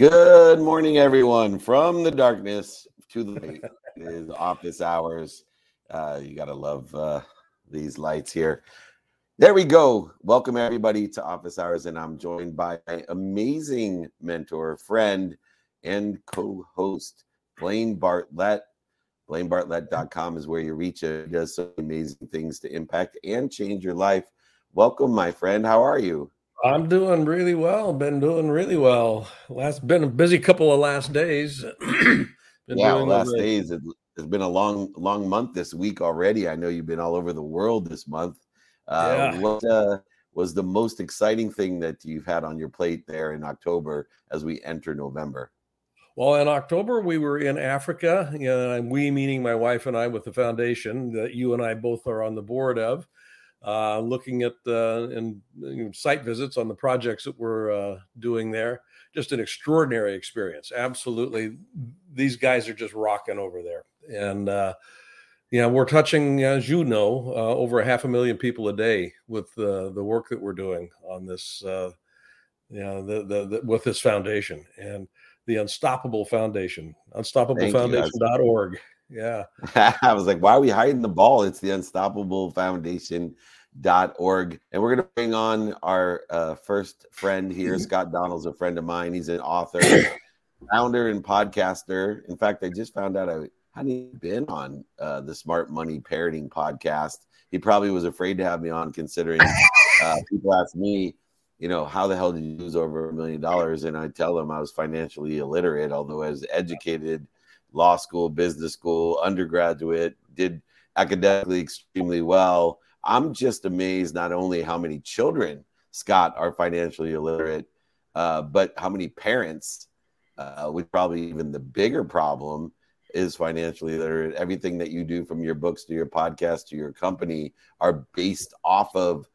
Good morning, everyone. From the darkness to the light is office hours. Uh, you gotta love uh, these lights here. There we go. Welcome everybody to Office Hours, and I'm joined by my amazing mentor, friend, and co-host Blaine Bartlett. BlaineBartlett.com is where you reach it. He does some amazing things to impact and change your life. Welcome, my friend. How are you? I'm doing really well. Been doing really well. Last been a busy couple of last days. yeah, last days. It, has been a long, long month this week already. I know you've been all over the world this month. Uh, yeah. What uh, was the most exciting thing that you've had on your plate there in October as we enter November? Well, in October we were in Africa. Know, we meaning my wife and I with the foundation that you and I both are on the board of uh, looking at the and you know, site visits on the projects that we're uh, doing there. Just an extraordinary experience. Absolutely, these guys are just rocking over there, and uh, yeah, we're touching, as you know, uh, over a half a million people a day with the the work that we're doing on this. Uh, you know, the, the, the with this foundation and the Unstoppable Foundation, unstoppablefoundation.org. Yeah. I was like, why are we hiding the ball? It's the Unstoppable Foundation dot org and we're going to bring on our uh, first friend here mm-hmm. scott Donnell's a friend of mine he's an author founder and podcaster in fact i just found out i hadn't even been on uh, the smart money parenting podcast he probably was afraid to have me on considering uh, people ask me you know how the hell did you lose over a million dollars and i tell them i was financially illiterate although i was educated law school business school undergraduate did academically extremely well I'm just amazed not only how many children, Scott, are financially illiterate, uh, but how many parents, uh, which probably even the bigger problem is financially illiterate. Everything that you do from your books to your podcast to your company are based off of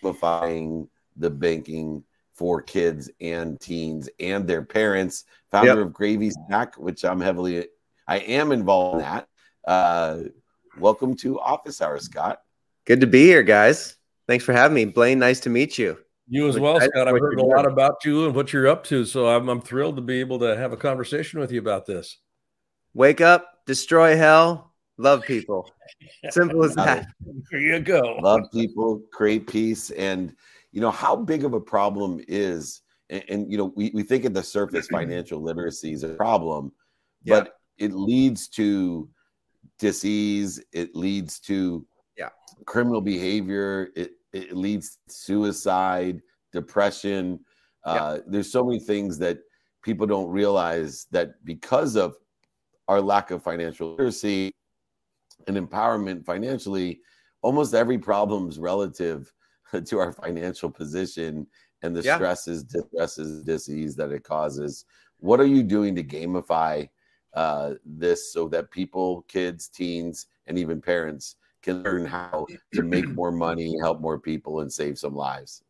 simplifying the banking for kids and teens and their parents. Founder yep. of GravyStack, which I'm heavily, I am involved in that. Uh, welcome to Office Hours, Scott. Good to be here, guys. Thanks for having me. Blaine, nice to meet you. You as well, Scott. I've heard a lot about you and what you're up to. So I'm, I'm thrilled to be able to have a conversation with you about this. Wake up, destroy hell, love people. Simple as that. There you go. Love people, create peace. And, you know, how big of a problem is, and, and you know, we, we think at the surface financial literacy is a problem, yeah. but it leads to disease, it leads to yeah. criminal behavior it, it leads to suicide depression. Uh, there's so many things that people don't realize that because of our lack of financial literacy and empowerment financially almost every problem is relative to our financial position and the yeah. stresses distresses disease that it causes. What are you doing to gamify uh, this so that people kids teens and even parents can learn how to make more money, help more people, and save some lives?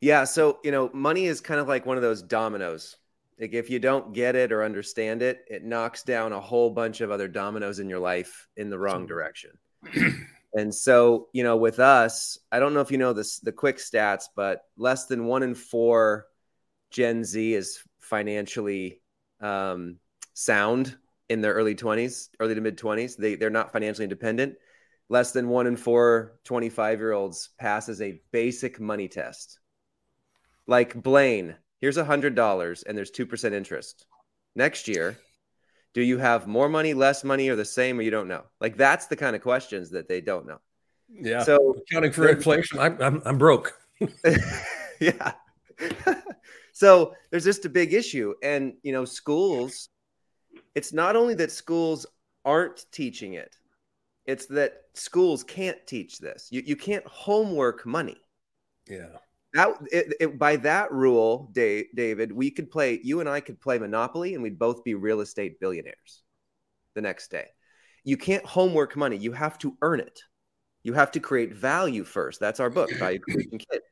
Yeah. So, you know, money is kind of like one of those dominoes. Like if you don't get it or understand it, it knocks down a whole bunch of other dominoes in your life in the wrong direction. and so, you know, with us, I don't know if you know this the quick stats, but less than one in four Gen Z is financially um, sound in their early 20s, early to mid 20s. They they're not financially independent less than one in four 25 year olds passes a basic money test. Like Blaine, here's a hundred dollars and there's 2% interest. Next year, do you have more money, less money, or the same, or you don't know? Like that's the kind of questions that they don't know. Yeah. So accounting for inflation, I'm, I'm, I'm broke. yeah. so there's just a big issue. And, you know, schools, it's not only that schools aren't teaching it, it's that schools can't teach this. You, you can't homework money. Yeah. That it, it, by that rule, Dave, David, we could play. You and I could play Monopoly, and we'd both be real estate billionaires the next day. You can't homework money. You have to earn it. You have to create value first. That's our book, Value Creation Kid.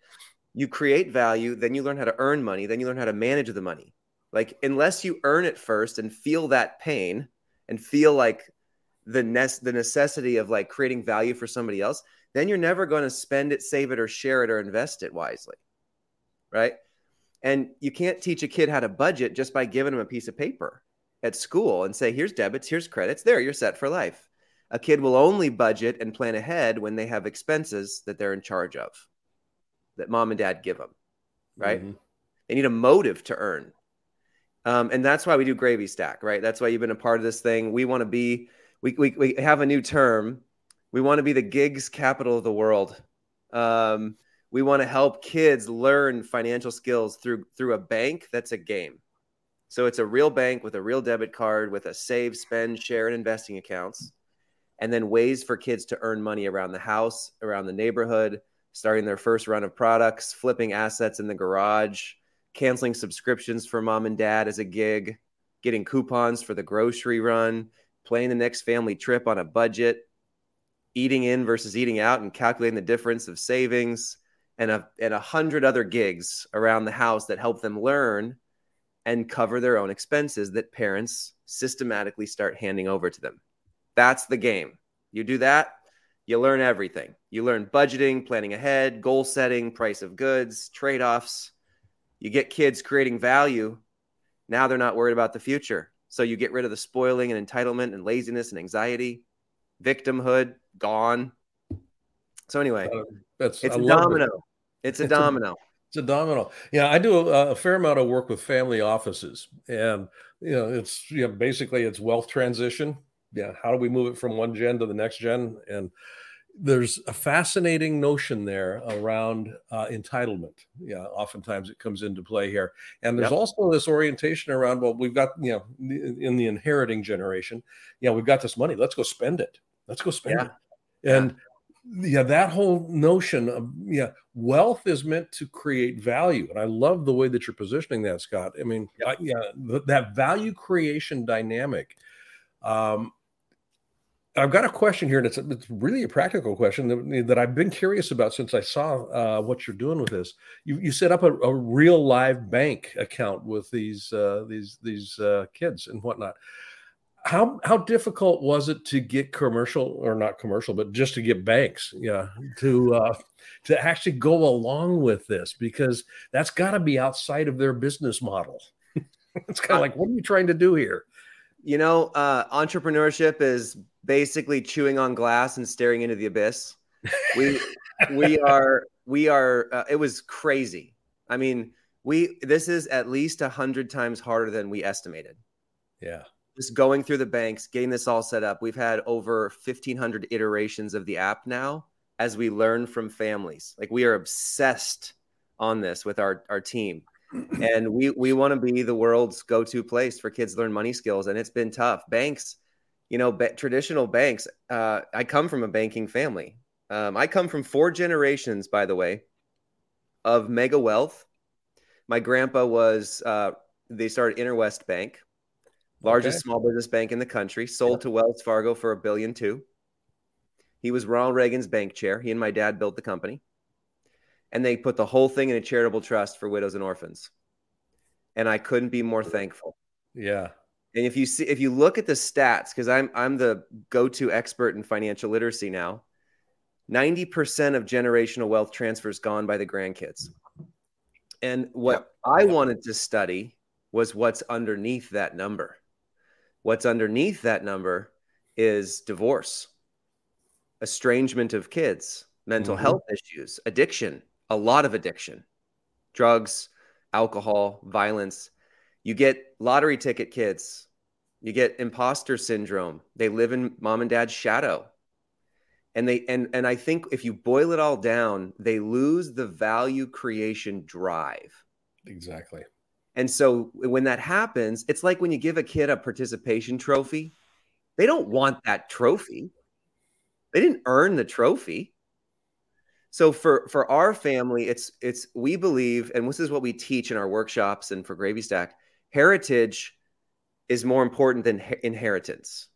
You create value, then you learn how to earn money, then you learn how to manage the money. Like unless you earn it first and feel that pain and feel like the nest the necessity of like creating value for somebody else, then you're never going to spend it, save it, or share it or invest it wisely. Right. And you can't teach a kid how to budget just by giving them a piece of paper at school and say, here's debits, here's credits, there, you're set for life. A kid will only budget and plan ahead when they have expenses that they're in charge of, that mom and dad give them, right? Mm-hmm. They need a motive to earn. Um, and that's why we do GravyStack, right? That's why you've been a part of this thing. We want to be, we, we, we have a new term. We want to be the gigs capital of the world. Um, we want to help kids learn financial skills through through a bank that's a game. So it's a real bank with a real debit card with a save, spend, share, and investing accounts, and then ways for kids to earn money around the house, around the neighborhood, starting their first run of products, flipping assets in the garage, canceling subscriptions for mom and dad as a gig, getting coupons for the grocery run, planning the next family trip on a budget, eating in versus eating out, and calculating the difference of savings and a and a hundred other gigs around the house that help them learn and cover their own expenses that parents systematically start handing over to them. That's the game. You do that, you learn everything. You learn budgeting, planning ahead, goal setting, price of goods, trade offs. You get kids creating value. Now they're not worried about the future. So you get rid of the spoiling and entitlement and laziness and anxiety, victimhood gone. So anyway, uh, that's it's I a domino. It. It's a it's domino. A, it's a domino. Yeah, I do a, a, fair amount of work with family offices, and you know, it's you know, basically it's wealth transition. Yeah, how do we move it from one gen to the next gen? And there's a fascinating notion there around uh, entitlement. Yeah, oftentimes it comes into play here, and there's yep. also this orientation around well, we've got you know in the inheriting generation, yeah, we've got this money, let's go spend it, let's go spend yeah. it, and yeah. that whole notion of yeah wealth is meant to create value. And i love the way that you're positioning that scott. I mean yeah, I, yeah th- that value creation dynamic um I've got a question here, and it's, it's really a practical question that, that I've been curious about since I saw uh, what you're doing with this. You, you set up a, a real live bank account with these uh, these these uh, kids and whatnot. How how difficult was it to get commercial or not commercial but just to get banks yeah to uh to actually go along with this? Because that's got to be outside of their business model. It's kind of like what are you trying to do here? You know uh entrepreneurship is basically chewing on glass and staring into the abyss we we are we are uh, it was crazy i mean we this is at least a hundred times harder than we estimated yeah just going through the banks, getting this all set up. We've had over 1,500 iterations of the app now as we learn from families. Like we are obsessed on this with our, our team. And we, we want to be the world's go to place for kids learn money skills. And it's been tough. Banks, you know, ba- traditional banks, uh, I come from a banking family. Um, I come from four generations, by the way, of mega wealth. My grandpa was, uh, they started Interwest Bank, largest okay. small business bank in the country, sold to Wells Fargo for a billion two. He was Ronald Reagan's bank chair. He and my dad built the company. And they put the whole thing in a charitable trust for widows and orphans. And I couldn't be more thankful. Yeah. And if you see if you look at the stats, because I'm I'm the go-to expert in financial literacy now, 90% of generational wealth transfers gone by the grandkids. And what yep. I wanted to study was what's underneath that number. What's underneath that number is divorce, estrangement of kids, mental mm-hmm. health issues, addiction, a lot of addiction, drugs, alcohol, violence. You get lottery ticket kids, you get imposter syndrome. They live in mom and dad's shadow. And they and and I think if you boil it all down, they lose the value creation drive. Exactly. And so when that happens, it's like when you give a kid a participation trophy, they don't want that trophy. They didn't earn the trophy. So for for our family, it's it's we believe, and this is what we teach in our workshops and for GravyStack, heritage is more important than inheritance.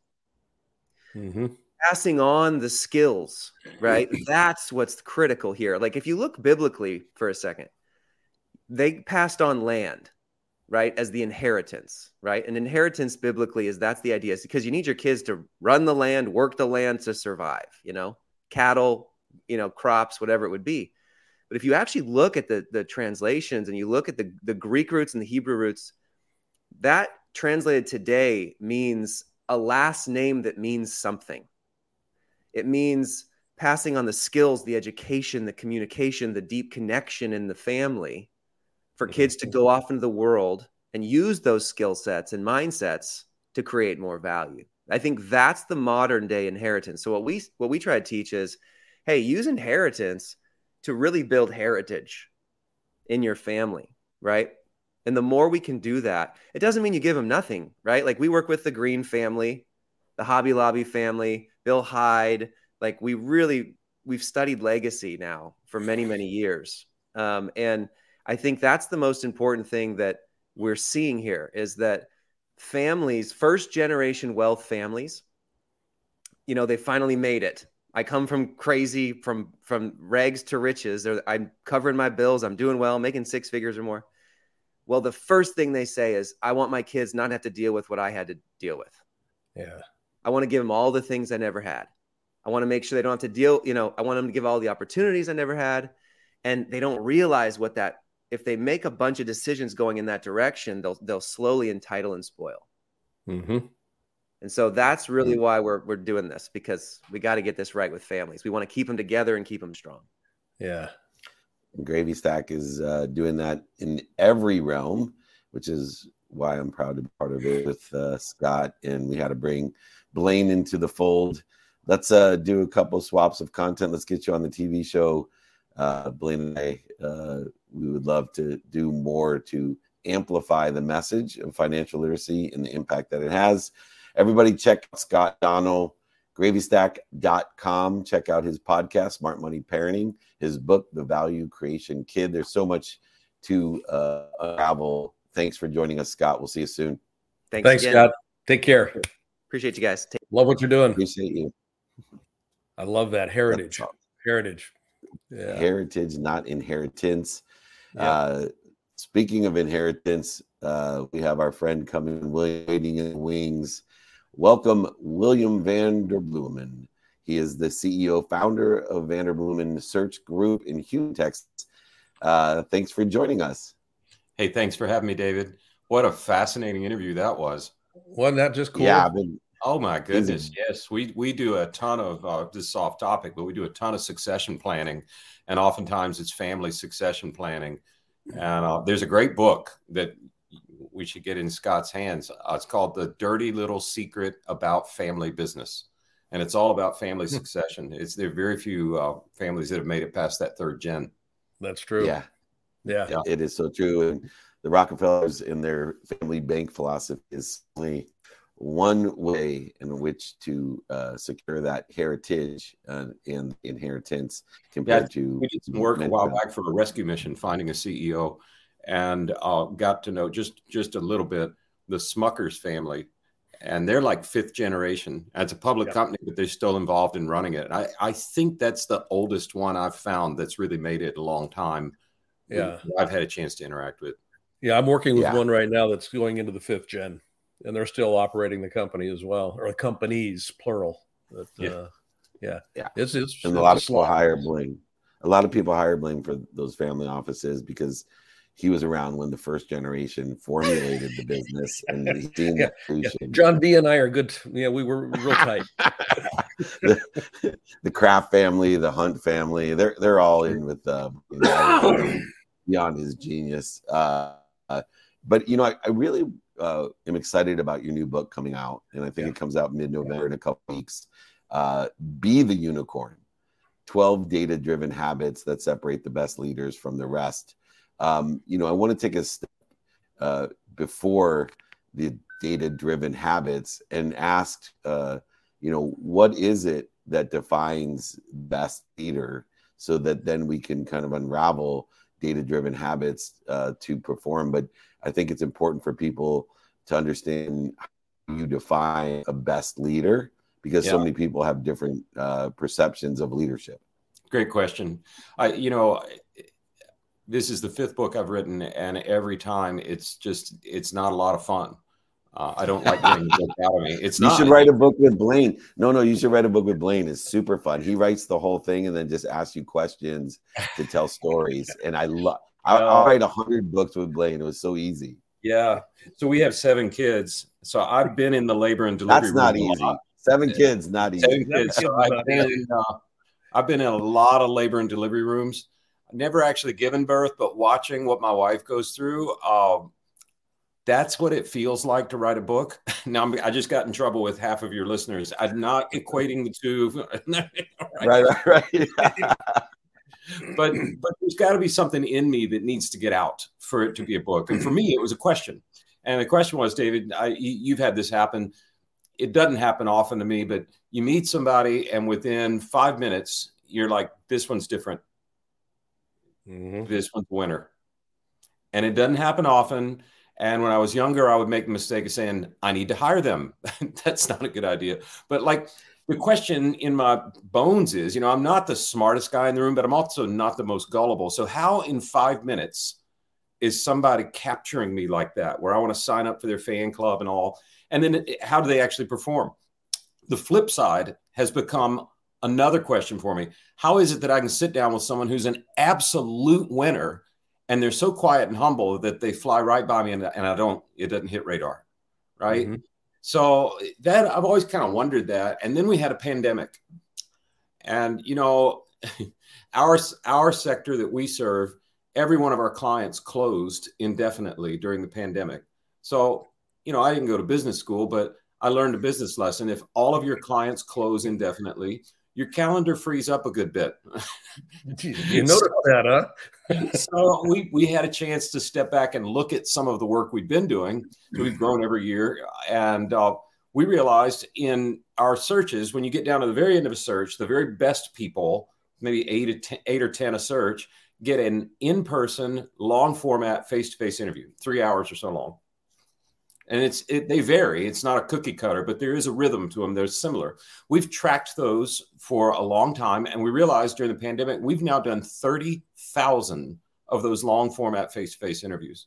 Mm-hmm. Passing on the skills, right? That's what's critical here. Like if you look biblically for a second, they passed on land right as the inheritance right an inheritance biblically is that's the idea it's because you need your kids to run the land work the land to survive you know cattle you know crops whatever it would be But if you actually look at the, the translations and you look at the, the Greek roots and the Hebrew roots, that translated today means a last name that means something. It means passing on the skills, the education, the communication, the deep connection in the family for mm-hmm. kids to go off into the world and use those skill sets and mindsets to create more value. I think that's the modern day inheritance. So what we what we try to teach is, hey, use inheritance to really build heritage in your family, right? And the more we can do that, it doesn't mean you give them nothing, right? Like we work with the Green family, the Hobby Lobby family, Bill High. Like we really we've studied legacy now for many many years, um, and I think that's the most important thing that we're seeing here is that families, first generation wealth families, you know, they finally made it. I come from crazy, from from rags to riches. I'm covering my bills. I'm doing well, making six figures or more. Well, the first thing they say is, "I want my kids not have to deal with what I had to deal with." Yeah. I want to give them all the things I never had. I want to make sure they don't have to deal. You know, I want them to give all the opportunities I never had, and they don't realize what that if they make a bunch of decisions going in that direction, they'll they'll slowly entitle and spoil. Mm-hmm. And so that's really why we're we're doing this because we got to get this right with families. We want to keep them together and keep them strong. Yeah. GravyStack is uh, doing that in every realm, which is why I'm proud to be part of it with uh, Scott. And we had to bring Blaine into the fold. Let's uh, do a couple swaps of content. Let's get you on the TV show. Uh, Blaine and I uh, we would love to do more to amplify the message of financial literacy and the impact that it has. Everybody check Scott Donnell, gravystack.com. Check out his podcast, Smart Money Parenting, his book, The Value Creation Kid. There's so much to uh, unravel. Thanks for joining us, Scott. We'll see you soon. Thanks, Thanks Scott. Take care. Appreciate you guys. Take- love what you're doing. Appreciate you. I love that heritage. Heritage. Yeah. Heritage, not inheritance. Yeah. Uh, speaking of inheritance, uh, we have our friend coming waiting in the wings. Welcome, William Vanderbloemen. He is the CEO, founder of Vanderbloemen Search Group in Houston, Texas. Uh, thanks for joining us. Hey, thanks for having me, David. What a fascinating interview that was. Wasn't that just cool? Yeah, been, Oh my goodness! Yes, we we do a ton of uh, this off topic, but we do a ton of succession planning, and oftentimes it's family succession planning. And uh, there's a great book that we should get in Scott's hands. Uh, it's called "The Dirty Little Secret About Family Business," and it's all about family hmm. succession. It's there are very few uh, families that have made it past that third gen. That's true. Yeah, yeah, yeah. it is so true. And the Rockefellers in their family bank philosophy is only one way in which to uh, secure that heritage uh, and inheritance compared yeah, to we did some work a while back for a rescue mission finding a ceo and uh, got to know just just a little bit the smuckers family and they're like fifth generation it's a public yeah. company but they're still involved in running it I, I think that's the oldest one i've found that's really made it a long time yeah i've had a chance to interact with yeah i'm working with yeah. one right now that's going into the fifth gen and they're still operating the company as well, or companies plural. But, yeah. Uh, yeah, yeah. It's it's and a lot of people hire Blaine. A lot of people hire Blaine for those family offices because he was around when the first generation formulated the business and yeah, yeah. John B and I are good. Yeah, we were real tight. the, the Kraft family, the Hunt family, they're they're all in with uh, you know, beyond his genius. Uh, uh, but you know, I, I really uh, am excited about your new book coming out, and I think yeah. it comes out mid-November in a couple weeks. Uh, Be the unicorn: Twelve data-driven habits that separate the best leaders from the rest. Um, you know, I want to take a step uh, before the data-driven habits and ask, uh, you know, what is it that defines best leader, so that then we can kind of unravel data-driven habits uh, to perform. But I think it's important for people to understand how you define a best leader because yeah. so many people have different uh, perceptions of leadership. Great question. I, you know, this is the fifth book I've written, and every time it's just it's not a lot of fun. Uh, I don't like getting the book out of me. It's you not. should write a book with Blaine. No, no, you should write a book with Blaine. It's super fun. He writes the whole thing and then just asks you questions to tell stories. And I love. I'll, I'll write a hundred books with Blaine. It was so easy. Yeah. So we have seven kids. So I've been in the labor and delivery. That's not easy. Seven kids, not easy. Seven kids. So I've been, in, uh, I've been in a lot of labor and delivery rooms. Never actually given birth, but watching what my wife goes through. Um, that's what it feels like to write a book. Now I'm, I just got in trouble with half of your listeners. I'm not equating the two. right, right, right. but but there's got to be something in me that needs to get out for it to be a book. And for me, it was a question. And the question was, David, I, you've had this happen. It doesn't happen often to me, but you meet somebody, and within five minutes, you're like, "This one's different. Mhm. This one's winner." And it doesn't happen often. And when I was younger, I would make the mistake of saying, "I need to hire them." That's not a good idea. But like the question in my bones is, you know, I'm not the smartest guy in the room, but I'm also not the most gullible. So how in five minutes is somebody capturing me like that, where I want to sign up for their fan club and all? And then how do they actually perform? The flip side has become another question for me. How is it that I can sit down with someone who's an absolute winner and they're so quiet and humble that they fly right by me and, and I don't, it doesn't hit radar, right? Mhm. So that I've always kind of wondered that. And then we had a pandemic. And you know, our our sector that we serve, every one of our clients closed indefinitely during the pandemic. So, you know, I didn't go to business school, but I learned a business lesson. If all of your clients close indefinitely, your calendar frees up a good bit. You noticed that, huh? so we we had a chance to step back and look at some of the work we've been doing. We've grown every year, and uh, we realized in our searches when you get down to the very end of a search, the very best people, maybe eight ten, eight or ten a search, get an in-person, long format, face-to-face interview, three hours or so long. And it's it, they vary. It's not a cookie cutter, but there is a rhythm to them. They're similar. We've tracked those for a long time, and we realized during the pandemic we've now done thirty thousand of those long format face to face interviews,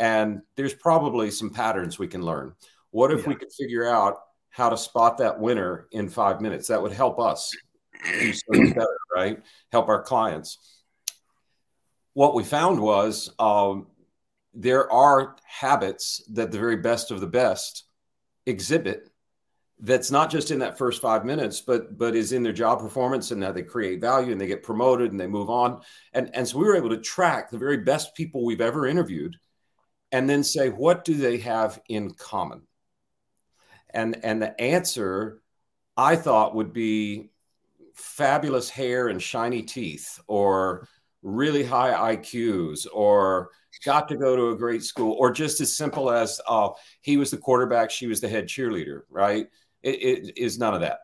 and there's probably some patterns we can learn. What if we could figure out how to spot that winner in five minutes? That would help us do so better, right? Help our clients. What we found was um, there are habits that the very best of the best exhibit that's not just in that first five minutes but but is in their job performance and how they create value and they get promoted and they move on. And and so we were able to track the very best people we've ever interviewed and then say what do they have in common? And and the answer i thought would be fabulous hair and shiny teeth or really high iqs or got to go to a great school, or just as simple as uh, he was the quarterback, she was the head cheerleader, right? It, it is none of that.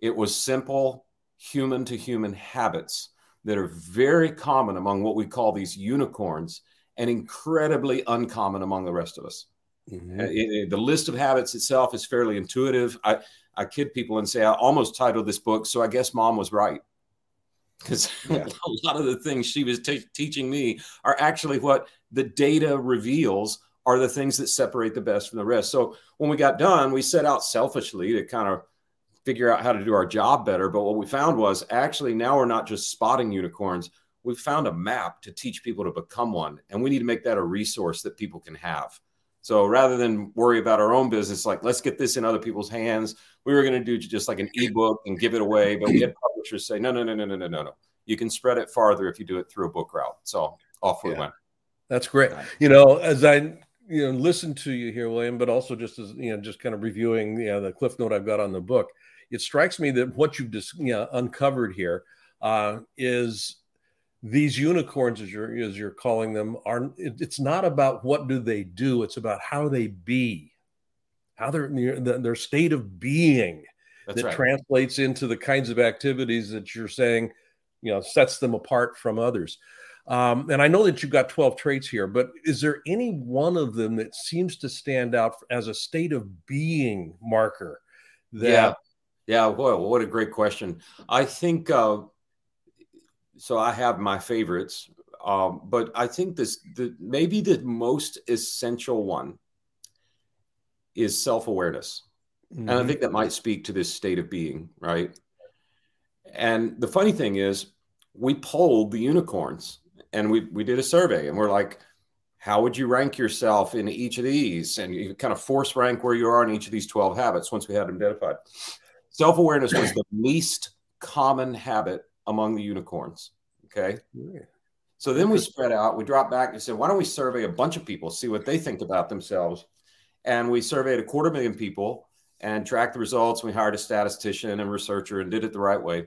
It was simple human to human habits that are very common among what we call these unicorns and incredibly uncommon among the rest of us. Mhm. Uh, it- it- the list of habits itself is fairly intuitive. I, I kid people and say I almost titled this book, so I guess mom was right. Because Yeah. a lot of the things she was te- teaching me are actually what the data reveals are the things that separate the best from the rest. So when we got done, we set out selfishly to kind of figure out how to do our job better. But what we found was actually now we're not just spotting unicorns. We found a map to teach people to become one. And we need to make that a resource that people can have. So rather than worry about our own business, like let's get this in other people's hands, we were going to do just like an ebook and give it away. But we had publishers say, no, no, no, no, no, no, no, no. You can spread it farther if you do it through a book route. So off we Yeah. went. That's great. You know, as I you know listen to you here, William, but also just as you know, just kind of reviewing you know the cliff note I've got on the book, it strikes me that what you've just you know, uncovered here uh, is these unicorns, as you're as you're calling them, are it, it's not about what do they do; it's about how they be, how they're their, their state of being That's that right. translates into the kinds of activities that you're saying, you know, sets them apart from others. Um, and I know that you've got 12 traits here, but is there any one of them that seems to stand out as a state of being marker? That, yeah. Yeah. Boy, what a great question. I think uh, so. I have my favorites, um, but I think this the maybe the most essential one is self awareness. Mm-hmm. And I mm-hmm. think that might speak to this state of being, right? And the funny thing is, we polled the unicorns and we, we did a survey and we're like, how would you rank yourself in each of these? And you kind of force rank where you are in each of these 12 habits once we had them identified. Self awareness was the least common habit among the unicorns. Okay. So then we spread out, we dropped back and said, why don't we survey a bunch of people, see what they think about themselves? And we surveyed a quarter million people and tracked the results. We hired a statistician and researcher and did it the right way.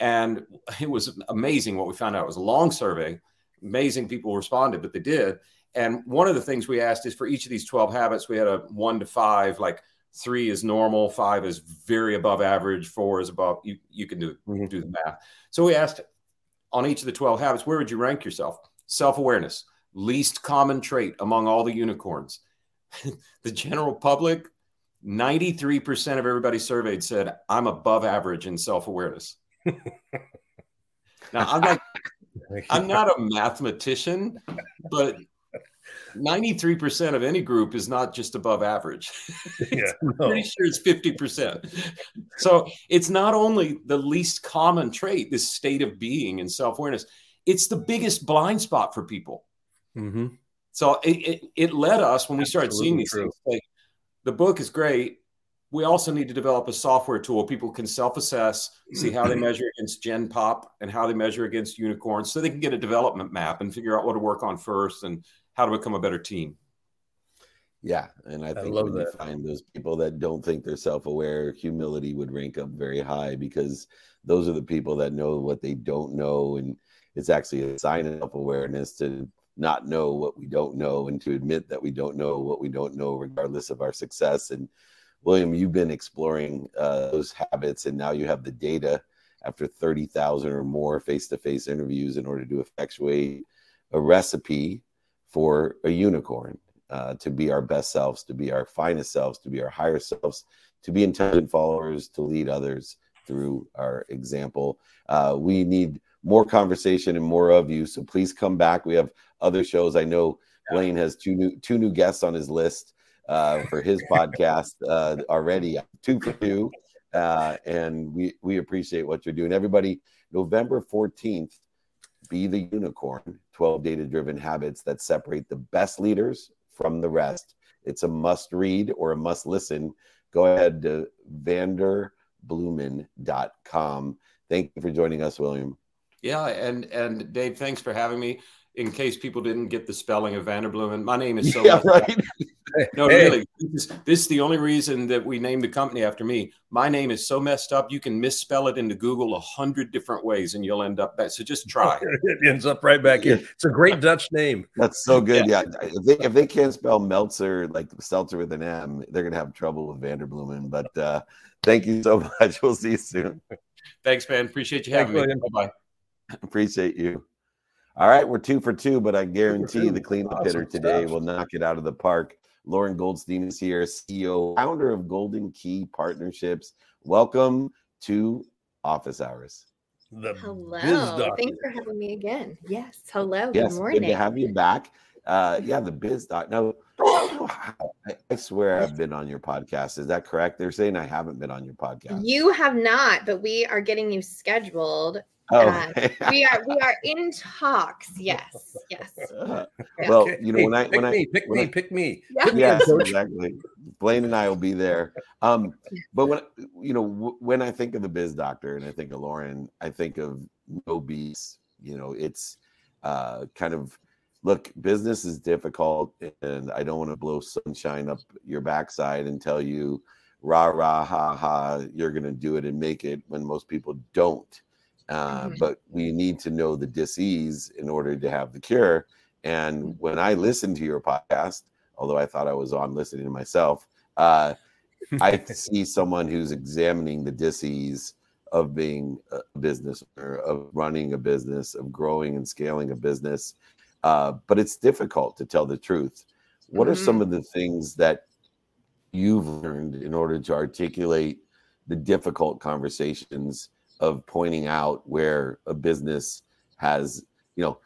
And it was amazing what we found out. It was a long survey. Amazing people responded, but they did. And one of the things we asked is for each of these 12 habits, we had a one to five, like three is normal, five is very above average, four is above. You, you can do, mm-hmm. do the math. So we asked on each of the 12 habits, where would you rank yourself? Self awareness, least common trait among all the unicorns. the general public, 93% of everybody surveyed said, I'm above average in self awareness. now, I'm like, I'm not a mathematician, but 93% of any group is not just above average. Yeah, no. pretty sure it's 50%. So it's not only the least common trait, this state of being and self awareness, it's the biggest blind spot for people. Mm-hmm. So it, it, it, led us when we started Absolutely seeing these true. things. Like the book is great. We also need to develop a software tool people can self assess, see how they measure against Gen Pop and how they measure against unicorns so they can get a development map and figure out what to work on first and how to become a better team. Yeah, and I think I when that. you find those people that don't think they're self-aware, humility would rank up very high because those are the people that know what they don't know, and it's actually a sign of self-awareness to not know what we don't know and to admit that we don't know what we don't know, regardless of our success. And William, you've been exploring uh, those habits, and now you have the data after thirty thousand or more face-to-face interviews in order to effectuate a recipe for a unicorn uh, to be our best selves, to be our finest selves, to be our higher selves, to be intelligent followers, to lead others through our example. Uh, we need more conversation and more of you. So please come back. We have other shows. I know Blaine has two new two new guests on his list uh, for his podcast uh, already. Two for two, uh, and we we appreciate what you're doing. Everybody, November fourteenth, be the unicorn 12 data driven habits that separate the best leaders from the rest. It's a must read or a must listen. Go ahead to vanderbloemen.com. Thank you for joining us, William. Yeah, and and Dave, thanks for having me in case people didn't get the spelling of Vanderbloemen, my name is so yeah, right. no, hey. really, this is, this is, the only reason that we named the company after me. My name is so messed up, you can misspell it into Google a hundred different ways, and you'll end up back. So just try. it ends up right back here. It's a great Dutch name. That's so good. Yeah, yeah. If, they, if they can't spell Meltzer like Seltzer with an M, they're gonna have trouble with Vanderbloemen. But uh, thank you so much. We'll see you soon. Thanks, man. Appreciate you having Thanks, me. Bye bye. Appreciate you. All right, we're two for two, but I guarantee the cleanup awesome hitter today stuff. will knock it out of the park. Lauren Goldstein is here, CEO, founder of Golden Key Partnerships. Welcome to Office Hours. The hello. Thanks for having me again. Yes. Hello. Yes, good morning. Good to have you back. Uh, yeah, the biz doc. No, I, I swear I've been on your podcast. Is that correct? They're saying I haven't been on your podcast. You have not, but we are getting you scheduled Oh, uh, we are we are in talks. Yes, yes. Well, you know, when I when me, I pick when me, I, pick me. Yeah. Yes, exactly. Blaine and I will be there. Um, but when you know when I think of the biz doctor and I think of Lauren, I think of no beats. You know, it's uh, kind of look. Business is difficult, and I don't want to blow sunshine up your backside and tell you, rah rah ha ha, you're going to do it and make it when most people don't uh, mm-hmm. But we need to know the disease in order to have the cure. And mm-hmm. when I listened to your podcast, although I thought I was on listening to myself, uh, I see someone who's examining the disease of being a business or of running a business, of growing and scaling a business. Uh, but it's difficult to tell the truth. What mm-hmm. are some of the things that you've learned in order to articulate the difficult conversations of pointing out where a business has, you know,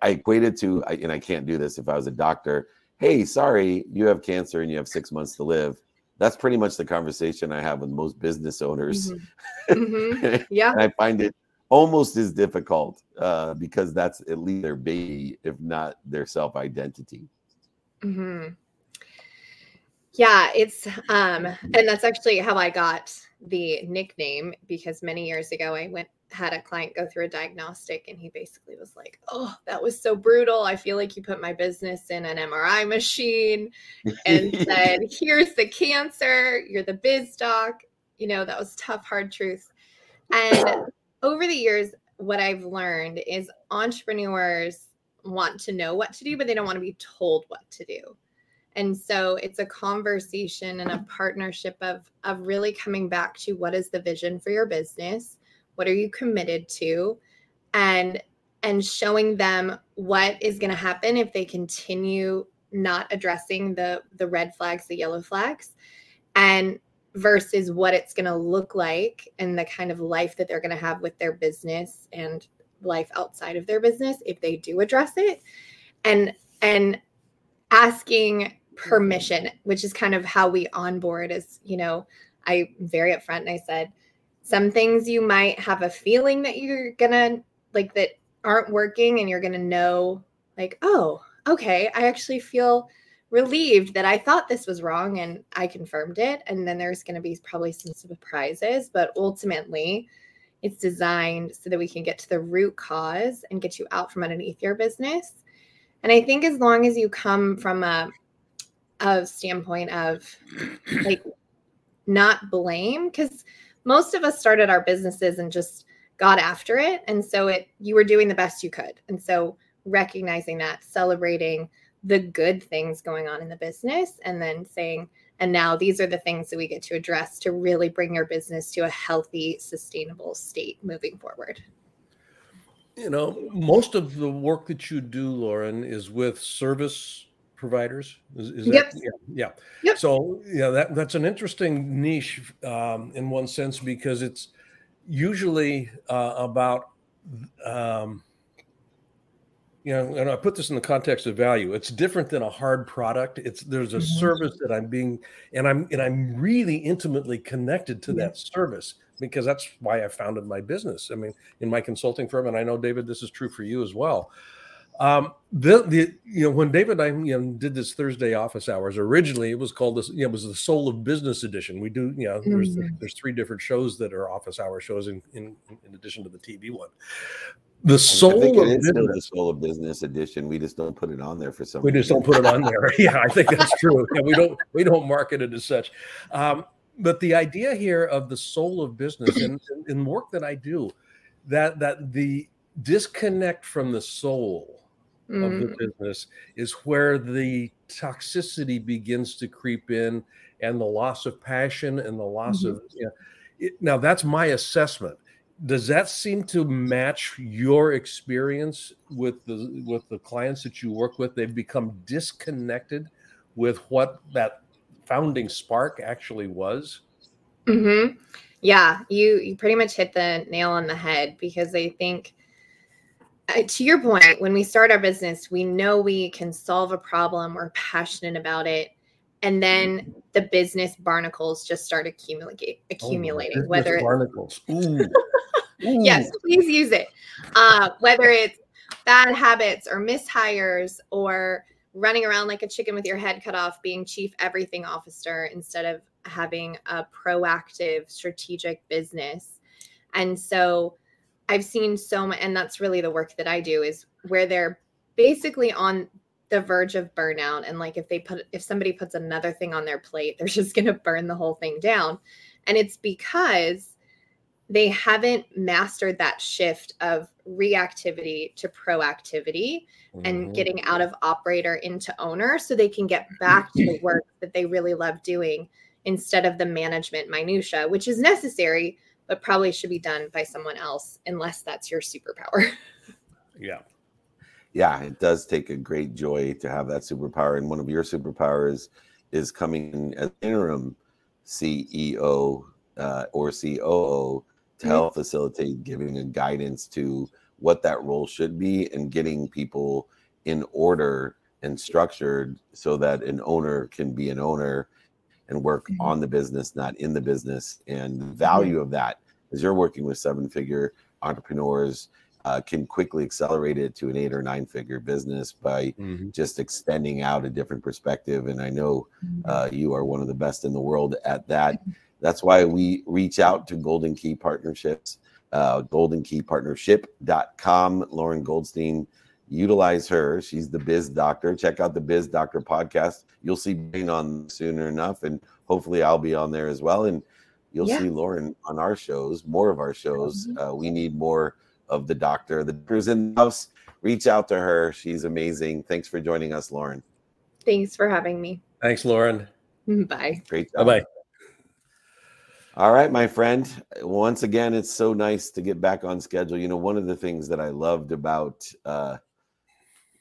I equate it to, and I can't do this if I was a doctor. hey, sorry, you have cancer and you have six months to live. That's pretty much the conversation I have with most business owners. Mm-hmm. Mm-hmm. Yeah. I find it almost as difficult uh, because that's at least their baby, if not their self identity. Mm-hmm. Yeah, it's um, and that's actually how I got the nickname because many years ago I went had a client go through a diagnostic and he basically was like, "Oh, that was so brutal. I feel like you put my business in an MRI machine and said, "Here's the cancer. You're the biz doc." You know, that was tough hard truth. And over the years what I've learned is entrepreneurs want to know what to do, but they don't want to be told what to do. And so it's a conversation and a partnership of of really coming back to what is the vision for your business? What are you committed to? And and showing them what is going to happen if they continue not addressing the the red flags, the yellow flags, and versus what it's going to look like and the kind of life that they're going to have with their business and life outside of their business if they do address it and and asking permission which is kind of how we onboard is you know i very upfront and i said some things you might have a feeling that you're gonna like that aren't working and you're gonna know like oh okay i actually feel relieved that i thought this was wrong and i confirmed it. And then there's to be probably some surprises but ultimately it's designed so that we can get to the root cause and get you out from underneath your business. And i think as long as you come from a, a standpoint of like not blame because most of us started our businesses and just got after it. And so it you were doing the best you could. And so recognizing that celebrating the good things going on in the business and then saying and now these are the things that we get to address to really bring your business to a healthy sustainable state moving forward. You know most of the work that you do lauren is with service providers. Is, is yep. That, yeah, yeah. Yep. So yeah, that that's an interesting niche um, in one sense because it's usually uh, about um, you know, and I put this in the context of value. It's different than a hard product. It's there's a mm-hmm. service that I'm being, and I'm and I'm really intimately connected to that service because that's why I founded my business. I mean, in my consulting firm, and I know David, this is true for you as well. Um, the, the you know when David and I you know did this Thursday office hours originally it was called this you know it was the Soul of Business edition. We do you know mm-hmm. there's there's three different shows that are office hour shows in in, in addition to the TV one. The soul I think it is business. the soul of business edition. We just don't put it on there for some. We reason. just don't put it on there. yeah, I think that's true. Yeah, we don't we don't market it as such. Um, but the idea here of the soul of business and in work that I do, that that the disconnect from the soul mm. of the mm. business is where the toxicity begins to creep in and the loss of passion and the loss mm-hmm. of you know, it, now that's my assessment does that seem to match your experience with the with the clients that you work with they've become disconnected with what that founding spark actually was mm-hmm. yeah you you pretty much hit the nail on the head because i think to your point, when we start our business, we know we can solve a problem, we're passionate about it. And then mm-hmm. the business barnacles just start accumulate, oh, accumulating. Oh, whether barnacles, Ooh. Mm. yes, mm. please use it. Uh, whether it's bad habits or mishires or running around like a chicken with your head cut off, being chief everything officer instead of having a proactive strategic business. And so I've seen so much, and that's really the work that I do is where they're basically on the verge of burnout. And like if they put, if somebody puts another thing on their plate, they're just going to burn the whole thing down. And it's because they haven't mastered that shift of reactivity to proactivity mm-hmm. and getting out of operator into owner so they can get back to the work that they really love doing instead of the management minutia which is necessary but probably should be done by someone else unless that's your superpower. yeah. Yeah, it does take a great joy to have that superpower. And one of your superpowers is coming as interim CEO uh, or COO to help mm-hmm. facilitate giving a guidance to what that role should be and getting people in order and structured so that an owner can be an owner and work mm-hmm. on the business, not in the business. And the value mm-hmm. of that is you're working with seven figure entrepreneurs uh, can quickly accelerate it to an eight or nine figure business by mm-hmm. just extending out a different perspective. And I know mm-hmm. uh, you are one of the best in the world at that. That's why we reach out to Golden Key Partnerships, uh, goldenkeypartnership.com. Lauren Goldstein, utilize her. She's the biz doctor. Check out the biz doctor podcast. You'll see being on sooner enough. And hopefully I'll be on there as well. And you'll yeah. see Lauren on our shows, more of our shows. Mm-hmm. Uh, we need more of the doctor. The doctor's in the house. Reach out to her. She's amazing. Thanks for joining us, Lauren. Thanks for having me. Thanks, Lauren. Bye. Great. Bye bye. All right, my friend. Once again, it's so nice to get back on schedule. You know, one of the things that I loved about uh,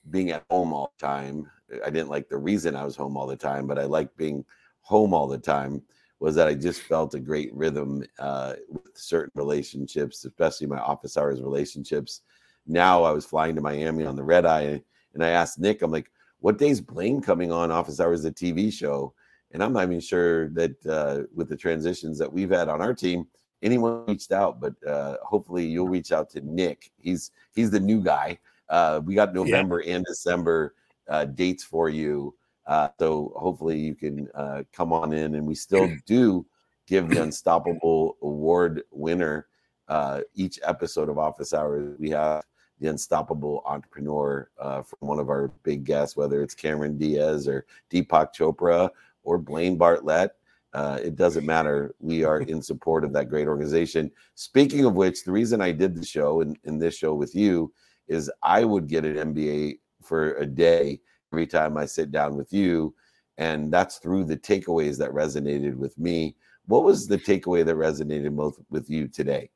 being at home all the time, I didn't like the reason I was home all the time, but I like being home all the time was that I just felt a great rhythm uh, with certain relationships, especially my office hours relationships. Now I was flying to Miami on the red eye, and I asked Nick, I'm like, "What day's Blaine coming on Office Hours, the TV show?" And I'm not even sure that uh, with the transitions that we've had on our team, anyone reached out. But uh, hopefully, you'll reach out to Nick. He's he's the new guy. Uh, we got November yeah. and December uh, dates for you. Uh, so hopefully you can uh, come on in, and we still do give the Unstoppable Award winner uh, each episode of Office Hours. We have the Unstoppable Entrepreneur uh, from one of our big guests, whether it's Cameron Diaz or Deepak Chopra or Blaine Bartlett. Uh, it doesn't matter. We are in support of that great organization. Speaking of which, the reason I did the show and in, in this show with you is I would get an MBA for a day every time I sit down with you. And that's through the takeaways that resonated with me. What was the takeaway that resonated most with you today?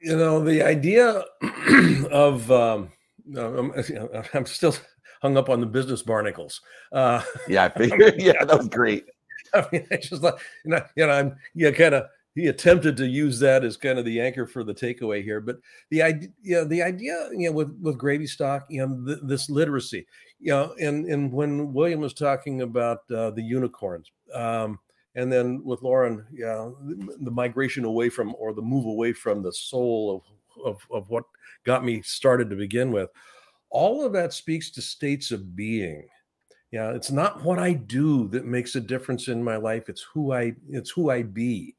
You know, the idea of, um, I'm, I'm still hung up on the business barnacles. Uh, yeah, I figured. yeah, that was great. I mean, it's just like you know, you know, I'm yeah, kind of he attempted to use that as kind of the anchor for the takeaway here. But the idea, you know, the idea, you know, with with GravyStack, you know, th- this literacy, you know, and and when William was talking about uh, the unicorns, um, and then with Lauren, you know, the, the, migration away from or the move away from the soul of, of of what got me started to begin with, all of that speaks to states of being. Yeah, it's not what I do that makes a difference in my life. It's who I it's who I be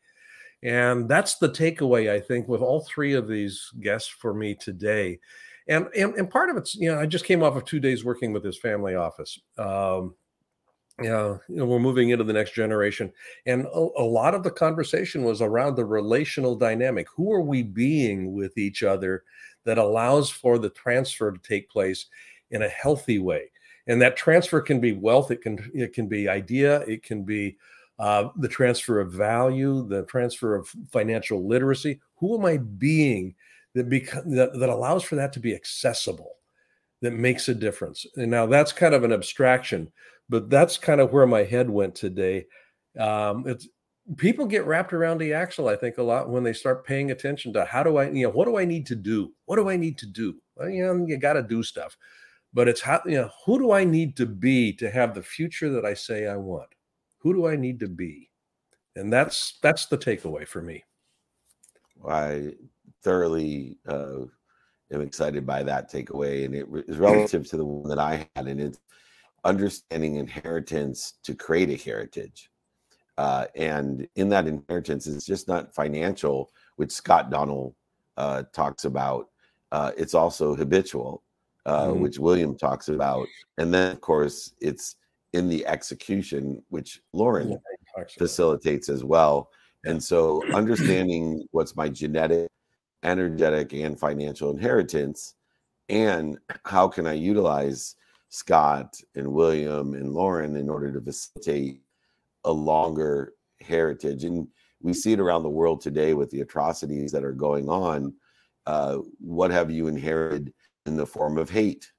and that's the takeaway, I think, with all three of these guests for me today. And, and, and part of it's, you know, I just came off of two days working with his family office. Um, yeah, you know, we're moving into the next generation. And a, a, lot of the conversation was around the relational dynamic. Who are we being with each other that allows for the transfer to take place in a healthy way? And that transfer can be wealth, it can it can be idea, it can be uh, the transfer of value, the transfer of financial literacy. Who am I being that, beca- that, that allows for that to be accessible, that makes a difference? And now that's kind of an abstraction, but that's kind of where my head went today. Um, it's people get wrapped around the axle, I think, a lot when they start paying attention to how do I, you know, what do I need to do? What do I need to do? Well, you know, you got to do stuff, but it's how, you know, who do I need to be to have the future that I say I want? Who do I need to be? And that's that's the takeaway for me. I thoroughly uh, am excited by that takeaway, and it is relative to the one that I had, and it's understanding inheritance to create a heritage. Uh, and in that inheritance, it's just not financial, which Scott Donnell uh, talks about. Uh, it's also habitual, uh, mm-hmm. which William talks about, and then of course it's in the execution, which Lauren yeah, facilitates as well. And so, understanding what's my genetic, energetic, and financial inheritance, and how can I utilize Scott and William and Lauren in order to facilitate a longer heritage. And we see it around the world today with the atrocities that are going on. Uh, what have you inherited in the form of hate?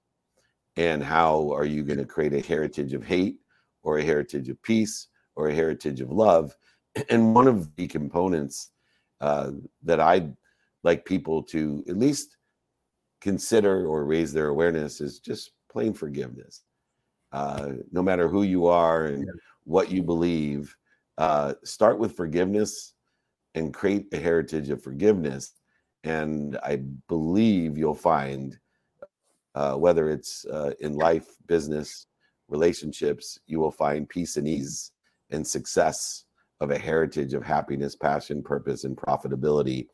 And how are you going to create a heritage of hate or a heritage of peace or a heritage of love and one of the components uh, that i'd like people to at least consider or raise their awareness is just plain forgiveness. Uh, no matter who you are and what you believe, uh, start with forgiveness and create a heritage of forgiveness. And I believe you'll find, uh, whether it's uh, in life, business, relationships, you will find peace and ease and success of a heritage of happiness, passion, purpose, and profitability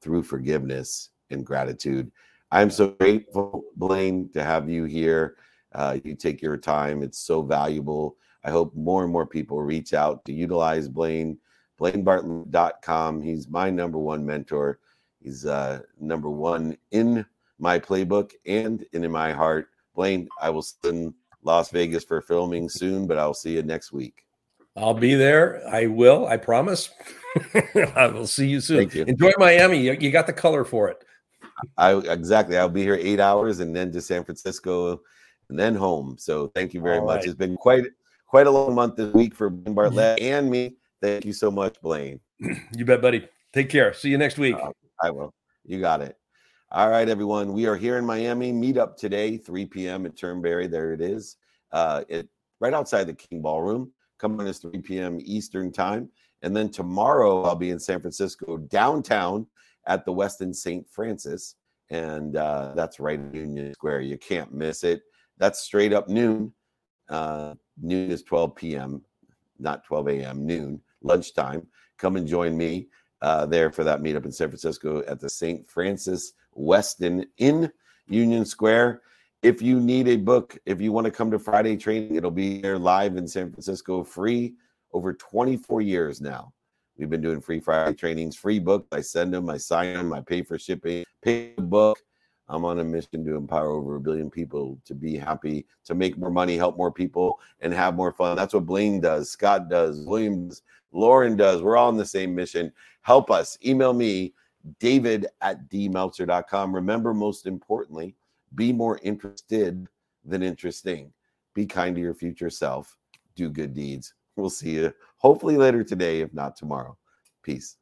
through forgiveness and gratitude. I'm so grateful, Blaine, to have you here. Uh, you take your time, it's so valuable. I hope more and more people reach out to utilize Blaine, blainebartlett.com. He's my number one mentor. He's uh, number one in my playbook and in my heart. Blaine, I will send Las Vegas for filming soon, but I'll see you next week. I'll be there. I will. I promise. I will see you soon. Thank you. Enjoy Miami. You, you got the color for it. I exactly. I'll be here eight hours and then to San Francisco and then home. So thank you very All much. right. It's been quite quite a long month this week for Blaine Bartlett and me. Thank you so much, Blaine. You bet, buddy. Take care. See you next week. Uh, I will. You got it. All right, everyone. We are here in Miami. Meet up today, 3 p.m. at Turnberry. There it is. Uh, it right outside the King Ballroom. Come on, it's 3 p.m. Eastern time. And then tomorrow I'll be in San Francisco downtown at the Westin St. Francis. And uh, that's right in Union Square. You can't miss it. That's straight up noon. Uh, noon is 12 p.m., not 12 a.m., noon, lunchtime. Come and join me uh, there for that meetup in San Francisco at the St. Francis Westin in Union Square. If you need a book, if you want to come to Friday training, it'll be there live in San Francisco, free over 24 years now. We've been doing free Friday trainings, free book. I send them, I sign them, I pay for shipping, pay the book. I'm on a mission to empower over a billion people to be happy, to make more money, help more people, and have more fun. That's what Blaine does, Scott does, Williams, Lauren does. We're all on the same mission. Help us. Email me, david at dmeltzer.com. Remember, most importantly, be more interested than interesting. Be kind to your future self. Do good deeds. We'll see you hopefully later today, if not tomorrow. Peace.